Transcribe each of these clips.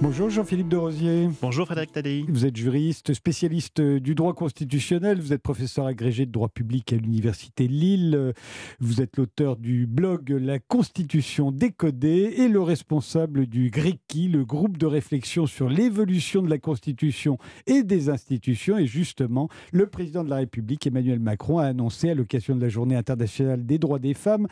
Bonjour Jean-Philippe de Rosier. Bonjour Frédéric Tadei. Vous êtes juriste, spécialiste du droit constitutionnel, vous êtes professeur agrégé de droit public à l'Université Lille, vous êtes l'auteur du blog La Constitution décodée et le responsable du GRICI, le groupe de réflexion sur l'évolution de la Constitution et des institutions. Et justement, le président de la République, Emmanuel Macron, a annoncé à l'occasion de la Journée internationale des droits des femmes,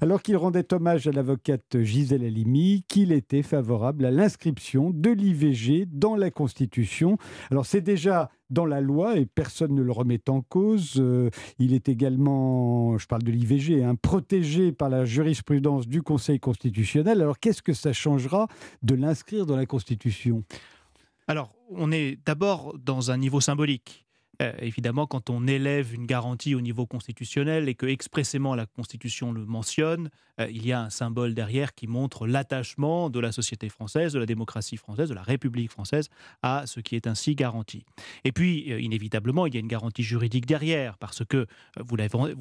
alors qu'il rendait hommage à l'avocate Gisèle Halimi, qu'il était favorable à l'inscription de l'IVG dans la Constitution. Alors c'est déjà dans la loi et personne ne le remet en cause. Euh, il est également, je parle de l'IVG, hein, protégé par la jurisprudence du Conseil constitutionnel. Alors qu'est-ce que ça changera de l'inscrire dans la Constitution? Alors on est d'abord dans un niveau symbolique. Euh, évidemment, quand on élève une garantie au niveau constitutionnel et que expressément la Constitution le mentionne, euh, il y a un symbole derrière qui montre l'attachement de la société française, de la démocratie française, de la République française à ce qui est ainsi garanti. Et puis, euh, inévitablement, il y a une garantie juridique derrière, parce que, vous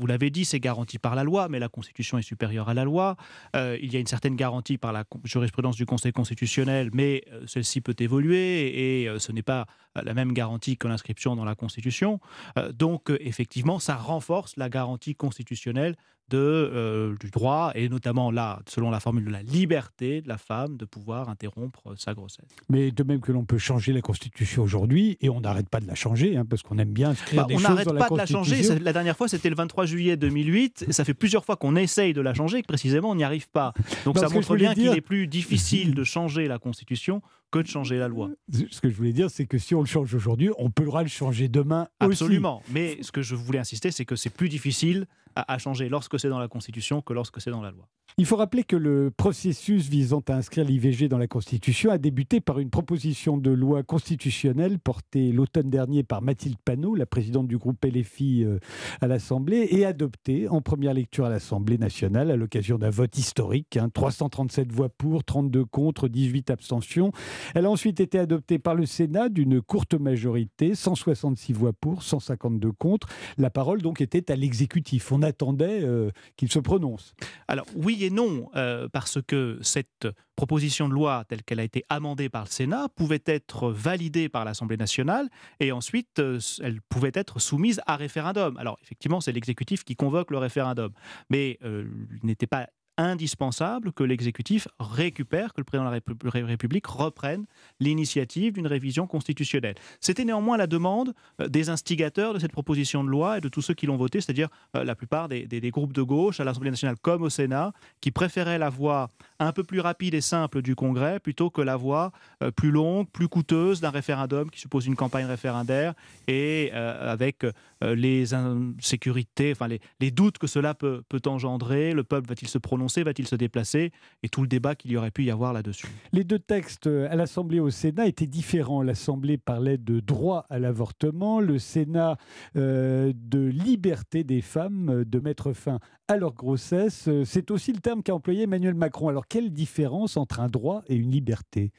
l'avez dit, c'est garanti par la loi, mais la Constitution est supérieure à la loi. il y a une certaine garantie par la jurisprudence du Conseil constitutionnel, mais celle-ci peut évoluer et ce n'est pas la même garantie que l'inscription dans la Constitution euh, donc, euh, effectivement, ça renforce la garantie constitutionnelle de, euh, du droit, et notamment là, selon la formule de la liberté de la femme de pouvoir interrompre sa grossesse. Mais de même que l'on peut changer la Constitution aujourd'hui, et on n'arrête pas de la changer, hein, parce qu'on aime bien bah, des on choses On n'arrête pas de la changer. La dernière fois, c'était le 23 juillet 2008. Et ça fait plusieurs fois qu'on essaye de la changer, et que précisément, on n'y arrive pas. Donc ça montre bien qu'il est plus difficile de changer la Constitution que de changer la loi. Ce que je voulais dire, c'est que si on le change aujourd'hui, on pourra le changer demain Absolument. Mais ce que je voulais insister, c'est que c'est plus difficile à, changer lorsque c'est dans la Constitution que lorsque c'est dans la loi. Il faut rappeler que le processus visant à inscrire l'IVG dans la Constitution a débuté par une proposition de loi constitutionnelle portée l'automne dernier par Mathilde Panot, la présidente du groupe LFI euh, à l'Assemblée, et adoptée en première lecture à l'Assemblée nationale à l'occasion d'un vote historique. 337 hein. voix pour, 32 contre, 18 abstentions. Elle a ensuite été adoptée par le Sénat d'une courte majorité, 166 voix pour, 152 contre. La parole donc était à l'exécutif attendait euh, qu'il se prononce. Alors oui et non, euh, parce que cette proposition de loi telle qu'elle a été amendée par le Sénat pouvait être validée par l'Assemblée nationale et ensuite euh, elle pouvait être soumise à référendum. Alors effectivement, c'est l'exécutif qui convoque le référendum, mais il n'était pas indispensable que l'exécutif récupère, que le président de la République reprenne l'initiative d'une révision constitutionnelle. C'était néanmoins la demande euh, des instigateurs de cette proposition de loi et de tous ceux qui l'ont votée, c'est-à-dire euh, la plupart des, groupes de gauche à l'Assemblée nationale comme au Sénat, qui préféraient la voie un peu plus rapide et simple du Congrès plutôt que la voie euh, plus longue, plus coûteuse d'un référendum qui suppose une campagne référendaire et avec les insécurités, enfin les, doutes que cela peut, peut engendrer. Le peuple va-t-il se prononcer va-t-il se déplacer Et tout le débat qu'il y aurait pu y avoir là-dessus. Les deux textes euh, à l'Assemblée et au Sénat étaient différents. L'Assemblée parlait de droit à l'avortement, le Sénat euh, de liberté des femmes euh, de mettre fin à leur grossesse. C'est aussi le terme qu'a employé Emmanuel Macron. Alors quelle différence entre un droit et une liberté?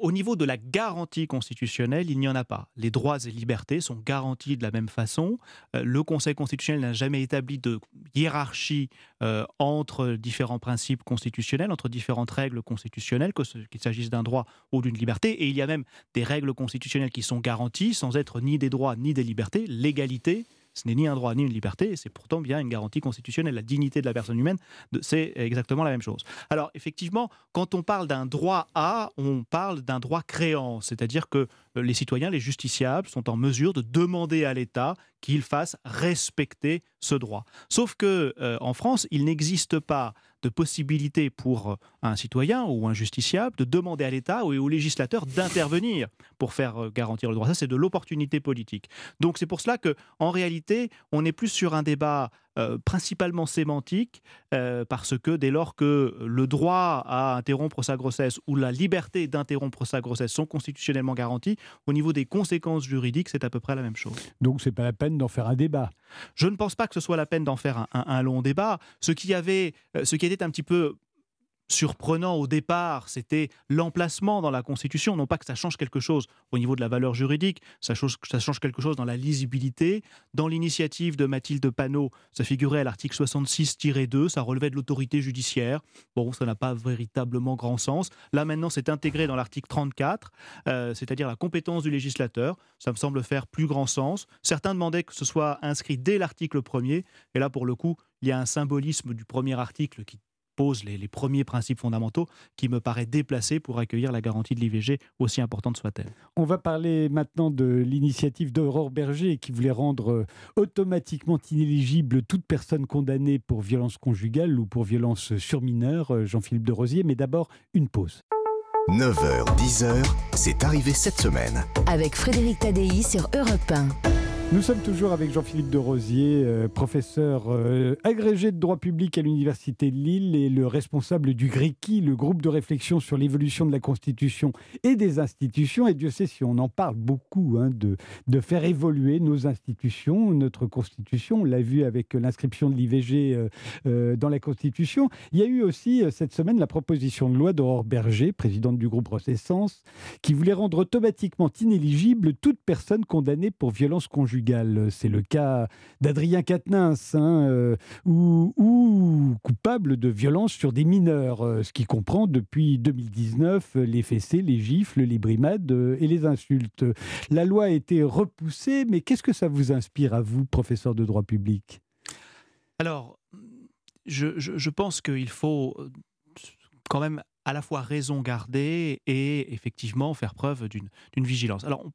Au niveau de la garantie constitutionnelle, il n'y en a pas. Les droits et libertés sont garantis de la même façon. Euh, le Conseil constitutionnel n'a jamais établi de hiérarchie euh, entre différents principes constitutionnels, entre différentes règles constitutionnelles, qu'il s'agisse d'un droit ou d'une liberté. Et il y a même des règles constitutionnelles qui sont garanties sans être ni des droits ni des libertés. L'égalité, ce n'est ni un droit ni une liberté, c'est pourtant bien une garantie constitutionnelle. La dignité de la personne humaine, c'est exactement la même chose. Alors effectivement, quand on parle d'un droit à, on parle d'un droit créant, c'est-à-dire que euh, les citoyens, les justiciables, sont en mesure de demander à l'État qu'il fasse respecter ce droit. Sauf que euh, en France, il n'existe pas de possibilité pour euh, un citoyen ou un justiciable de demander à l'État ou au législateur d'intervenir pour faire garantir le droit. Ça, c'est de l'opportunité politique. Donc c'est pour cela que, en réalité, on est plus sur un débat euh, principalement sémantique, euh, parce que dès lors que le droit à interrompre sa grossesse ou la liberté d'interrompre sa grossesse sont constitutionnellement garantis, au niveau des conséquences juridiques, c'est à peu près la même chose. Donc c'est pas la peine d'en faire un débat. Je ne pense pas que ce soit la peine d'en faire un, long débat. Ce qui avait, euh, ce qui était un petit peu surprenant au départ, c'était l'emplacement dans la Constitution. Non pas que ça change quelque chose au niveau de la valeur juridique, ça change, quelque chose dans la lisibilité. Dans l'initiative de Mathilde Panot, ça figurait à l'article 66-2, ça relevait de l'autorité judiciaire. Bon, ça n'a pas véritablement grand sens. Là maintenant, c'est intégré dans l'article 34, euh, c'est-à-dire la compétence du législateur. Ça me semble faire plus grand sens. Certains demandaient que ce soit inscrit dès l'article premier, et là pour le coup, il y a un symbolisme du premier article qui pose les, premiers principes fondamentaux qui me paraît déplacé pour accueillir la garantie de l'IVG, aussi importante soit-elle. On va parler maintenant de l'initiative d'Aurore Berger qui voulait rendre euh, automatiquement inéligible toute personne condamnée pour violence conjugale ou pour violence sur mineur, euh, Jean-Philippe de Rosier. Mais d'abord, une pause. 9h, 10h, c'est arrivé cette semaine. Avec Frédéric Tadei sur Europe 1. Nous sommes toujours avec Jean-Philippe de Rosier, euh, professeur euh, agrégé de droit public à l'Université de Lille et le responsable du GRICI, le groupe de réflexion sur l'évolution de la Constitution et des institutions. Et Dieu sait si on en parle beaucoup, hein, de, faire évoluer nos institutions, notre Constitution. On l'a vu avec l'inscription de l'IVG euh, dans la Constitution. Il y a eu aussi cette semaine la proposition de loi d'Aurore Berger, présidente du groupe Renaissance, qui voulait rendre automatiquement inéligible toute personne condamnée pour violence conjugale c'est le cas d'Adrien Quatennens, hein, euh, ou, coupable de violence sur des mineurs, euh, ce qui comprend depuis 2019 les fessées, les gifles, les brimades euh, et les insultes. La loi a été repoussée, mais qu'est-ce que ça vous inspire à vous, professeur de droit public? Alors, je pense qu'il faut quand même à la fois raison garder et effectivement faire preuve d'une vigilance. Alors,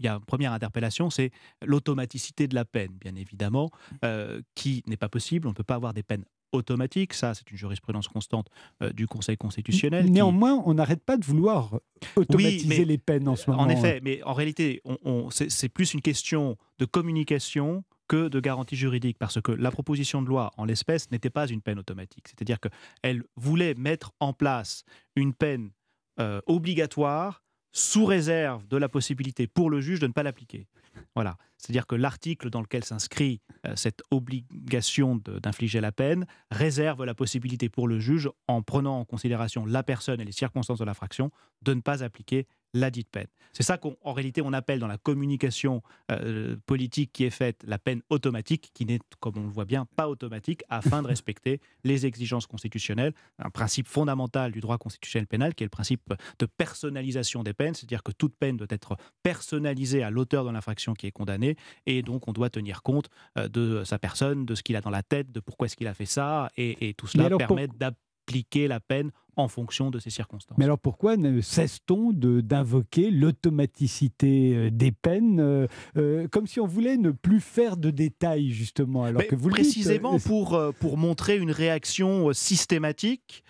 il y a une première interpellation, c'est l'automaticité de la peine, bien évidemment, euh, qui n'est pas possible. On ne peut pas avoir des peines automatiques. Ça, c'est une jurisprudence constante euh, du Conseil constitutionnel. Néanmoins, on n'arrête pas de vouloir automatiser les peines en ce moment. En effet, mais en réalité, c'est plus une question de communication que de garantie juridique, parce que la proposition de loi, en l'espèce, n'était pas une peine automatique. C'est-à-dire qu'elle voulait mettre en place une peine euh, obligatoire sous réserve de la possibilité pour le juge de ne pas l'appliquer. Voilà. C'est-à-dire que l'article dans lequel s'inscrit euh, cette obligation d'infliger la peine réserve la possibilité pour le juge, en prenant en considération la personne et les circonstances de l'infraction, de ne pas appliquer la dite peine. C'est ça qu'en réalité on appelle dans la communication euh, politique qui est faite la peine automatique, qui n'est, comme on le voit bien, pas automatique, afin de respecter les exigences constitutionnelles, un principe fondamental du droit constitutionnel pénal, qui est le principe de personnalisation des peines, c'est-à-dire que toute peine doit être personnalisée à l'auteur de l'infraction qui est condamné, et donc on doit tenir compte euh, de sa personne, de ce qu'il a dans la tête, de pourquoi est-ce qu'il a fait ça, et, tout cela permet d'appliquer la peine en fonction de ces circonstances. Mais alors pourquoi ne cesse-t-on d'invoquer l'automaticité euh, des peines, euh, euh, comme si on voulait ne plus faire de détails, justement alors que vous Précisément dites, pour, pour montrer une réaction systématique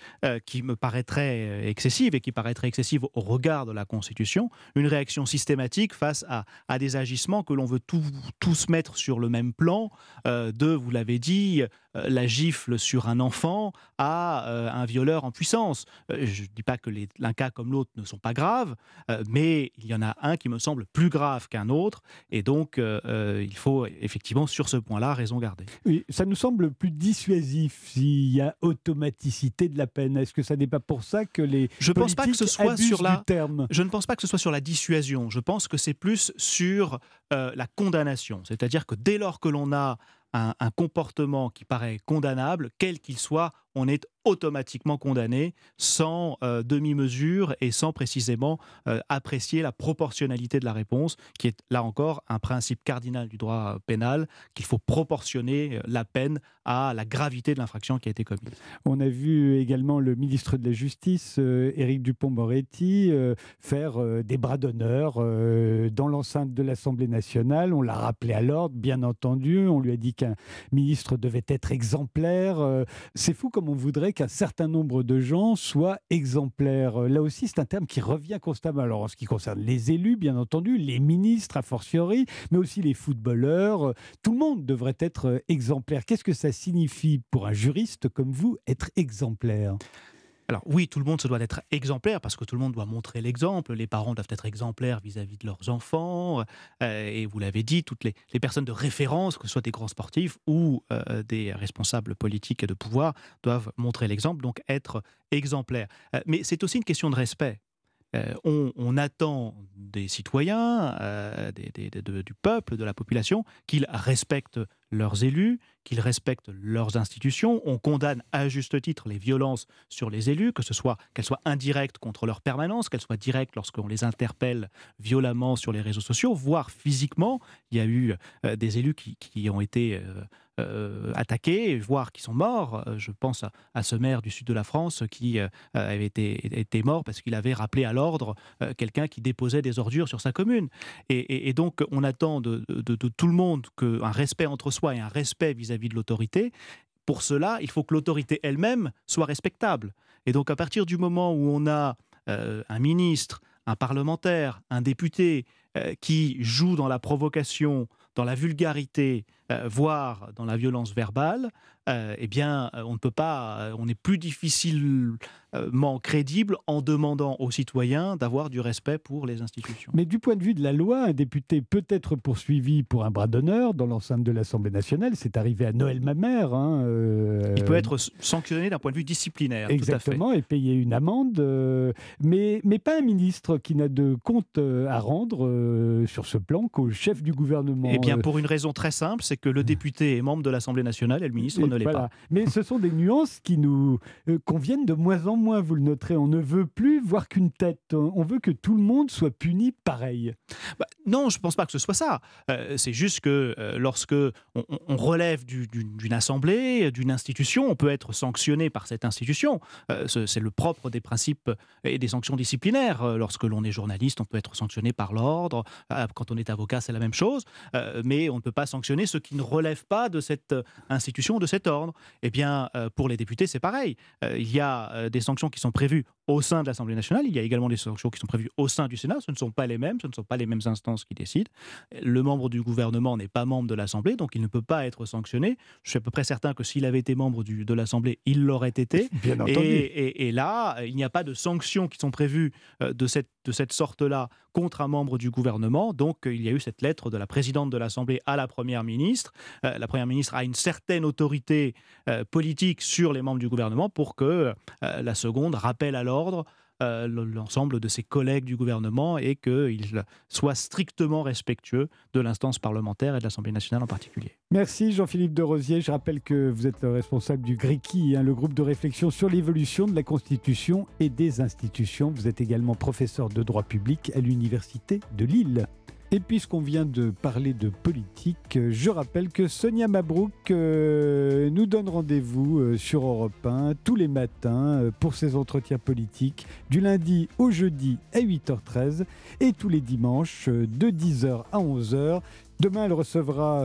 qui me paraîtrait excessive et qui paraîtrait excessive au regard de la Constitution, une réaction systématique face à, à des agissements que l'on veut tous mettre sur le même plan, de, vous l'avez dit, la gifle sur un enfant à un violeur en puissance. Euh, je ne dis pas que l'un cas comme l'autre ne sont pas graves, euh, mais il y en a un qui me semble plus grave qu'un autre, et donc euh, il faut effectivement sur ce point-là raison garder. Oui, ça nous semble plus dissuasif s'il y a automaticité de la peine. Est-ce que ça n'est pas pour ça que les je pense pas que ce soit sur la terme? Je ne pense pas que ce soit sur la dissuasion. Je pense que c'est plus sur la condamnation. C'est-à-dire que dès lors que l'on a un, comportement qui paraît condamnable, quel qu'il soit, on est automatiquement condamné sans euh, demi-mesure et sans précisément euh, apprécier la proportionnalité de la réponse, qui est là encore un principe cardinal du droit pénal, qu'il faut proportionner euh, la peine à la gravité de l'infraction qui a été commise. On a vu également le ministre de la Justice, Éric Dupont-Moretti, faire des bras d'honneur dans l'enceinte de l'Assemblée nationale. On l'a rappelé à l'ordre, bien entendu. On lui a dit qu'un ministre devait être exemplaire. C'est fou on voudrait qu'un certain nombre de gens soient exemplaires. Là aussi, c'est un terme qui revient constamment. Alors, en ce qui concerne les élus, bien entendu, les ministres a fortiori, mais aussi les footballeurs, tout le monde devrait être exemplaire. Qu'est-ce que ça signifie pour un juriste comme vous, être exemplaire? Alors oui, tout le monde se doit d'être exemplaire parce que tout le monde doit montrer l'exemple. Les parents doivent être exemplaires vis-à-vis de leurs enfants. Euh, et vous l'avez dit, toutes les, personnes de référence, que ce soit des grands sportifs ou euh, des responsables politiques et de pouvoir, doivent montrer l'exemple, donc être exemplaires. Euh, mais c'est aussi une question de respect. On, attend des citoyens, du peuple, de la population, qu'ils respectent leurs élus, qu'ils respectent leurs institutions. On condamne à juste titre les violences sur les élus, que ce soit qu'elles soient indirectes contre leur permanence, qu'elles soient directes lorsqu'on les interpelle violemment sur les réseaux sociaux, voire physiquement. Il y a eu euh, des élus qui, ont été euh, euh, attaqués, voire qui sont morts. Je pense à, ce maire du sud de la France qui avait été, mort parce qu'il avait rappelé à l'ordre quelqu'un qui déposait des ordures sur sa commune. Et, donc, on attend de, tout le monde qu'un respect entre soi et un respect vis-à-vis de l'autorité. Pour cela, il faut que l'autorité elle-même soit respectable. Et donc à partir du moment où on a euh, un ministre, un parlementaire, un député euh, qui joue dans la provocation, dans la vulgarité, euh, voire dans la violence verbale, eh bien, on ne peut pas, on est plus difficilement crédible en demandant aux citoyens d'avoir du respect pour les institutions. Mais du point de vue de la loi, un député peut être poursuivi pour un bras d'honneur dans l'enceinte de l'Assemblée nationale. C'est arrivé à Noël Mamère. Hein, Il peut être sanctionné d'un point de vue disciplinaire. Exactement, et payer une amende, mais, mais pas un ministre qui n'a de compte à rendre sur ce plan qu'au chef du gouvernement. Eh bien, pour une raison très simple, c'est que le député est membre de l'Assemblée nationale et le ministre ne l'est pas. Mais ce sont des nuances qui nous euh, conviennent de moins en moins, vous le noterez. On ne veut plus voir qu'une tête. On veut que tout le monde soit puni pareil. Bah, non, je ne pense pas que ce soit ça. Euh, c'est juste que euh, lorsque on, relève d'une assemblée, d'une institution, on peut être sanctionné par cette institution. c'est le propre des principes et des sanctions disciplinaires. lorsque l'on est journaliste, on peut être sanctionné par l'ordre. quand on est avocat, c'est la même chose. mais on ne peut pas sanctionner ceux qui ne relèvent pas de cette institution, de cet ordre. Eh bien, pour les députés, c'est pareil. il y a des sanctions qui sont prévues au sein de l'Assemblée nationale. Il y a également des sanctions qui sont prévues au sein du Sénat. Ce ne sont pas les mêmes, ce ne sont pas les mêmes instances qui décident. Le membre du gouvernement n'est pas membre de l'Assemblée, donc il ne peut pas être sanctionné. Je suis à peu près certain que s'il avait été membre du, de l'Assemblée, il l'aurait été. Bien entendu. Et, et, là, il n'y a pas de sanctions qui sont prévues euh, de cette, de cette sorte-là contre un membre du gouvernement. Donc, il y a eu cette lettre de la présidente de l'Assemblée à la Première ministre. Euh, la Première ministre a une certaine autorité euh, politique sur les membres du gouvernement pour que la seconde rappelle à euh, l'ensemble de ses collègues du gouvernement et qu'il soit strictement respectueux de l'instance parlementaire et de l'Assemblée nationale en particulier. Merci Jean-Philippe de Rosier. Je rappelle que vous êtes le responsable du GRICI, hein, le groupe de réflexion sur l'évolution de la Constitution et des institutions. Vous êtes également professeur de droit public à l'Université de Lille. Et puisqu'on vient de parler de politique, je rappelle que Sonia Mabrouk euh, nous donne rendez-vous euh, sur Europe 1 tous les matins euh, pour ses entretiens politiques, du lundi au jeudi à 8h13 et tous les dimanches de 10h à 11h. Demain, elle recevra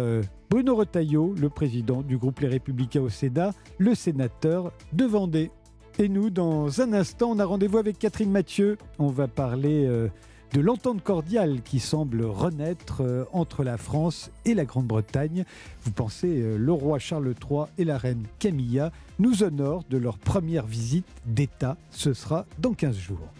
Bruno Retailleau, le président du groupe Les Républicains au Sénat, le sénateur de Vendée. Et nous, dans un instant, on a rendez-vous avec Catherine Mathieu. On va parler de l'entente cordiale qui semble renaître euh, entre la France et la Grande-Bretagne. Vous pensez, euh, le roi Charles III et la reine Camilla nous honorent de leur première visite d'État. Ce sera dans 15 jours.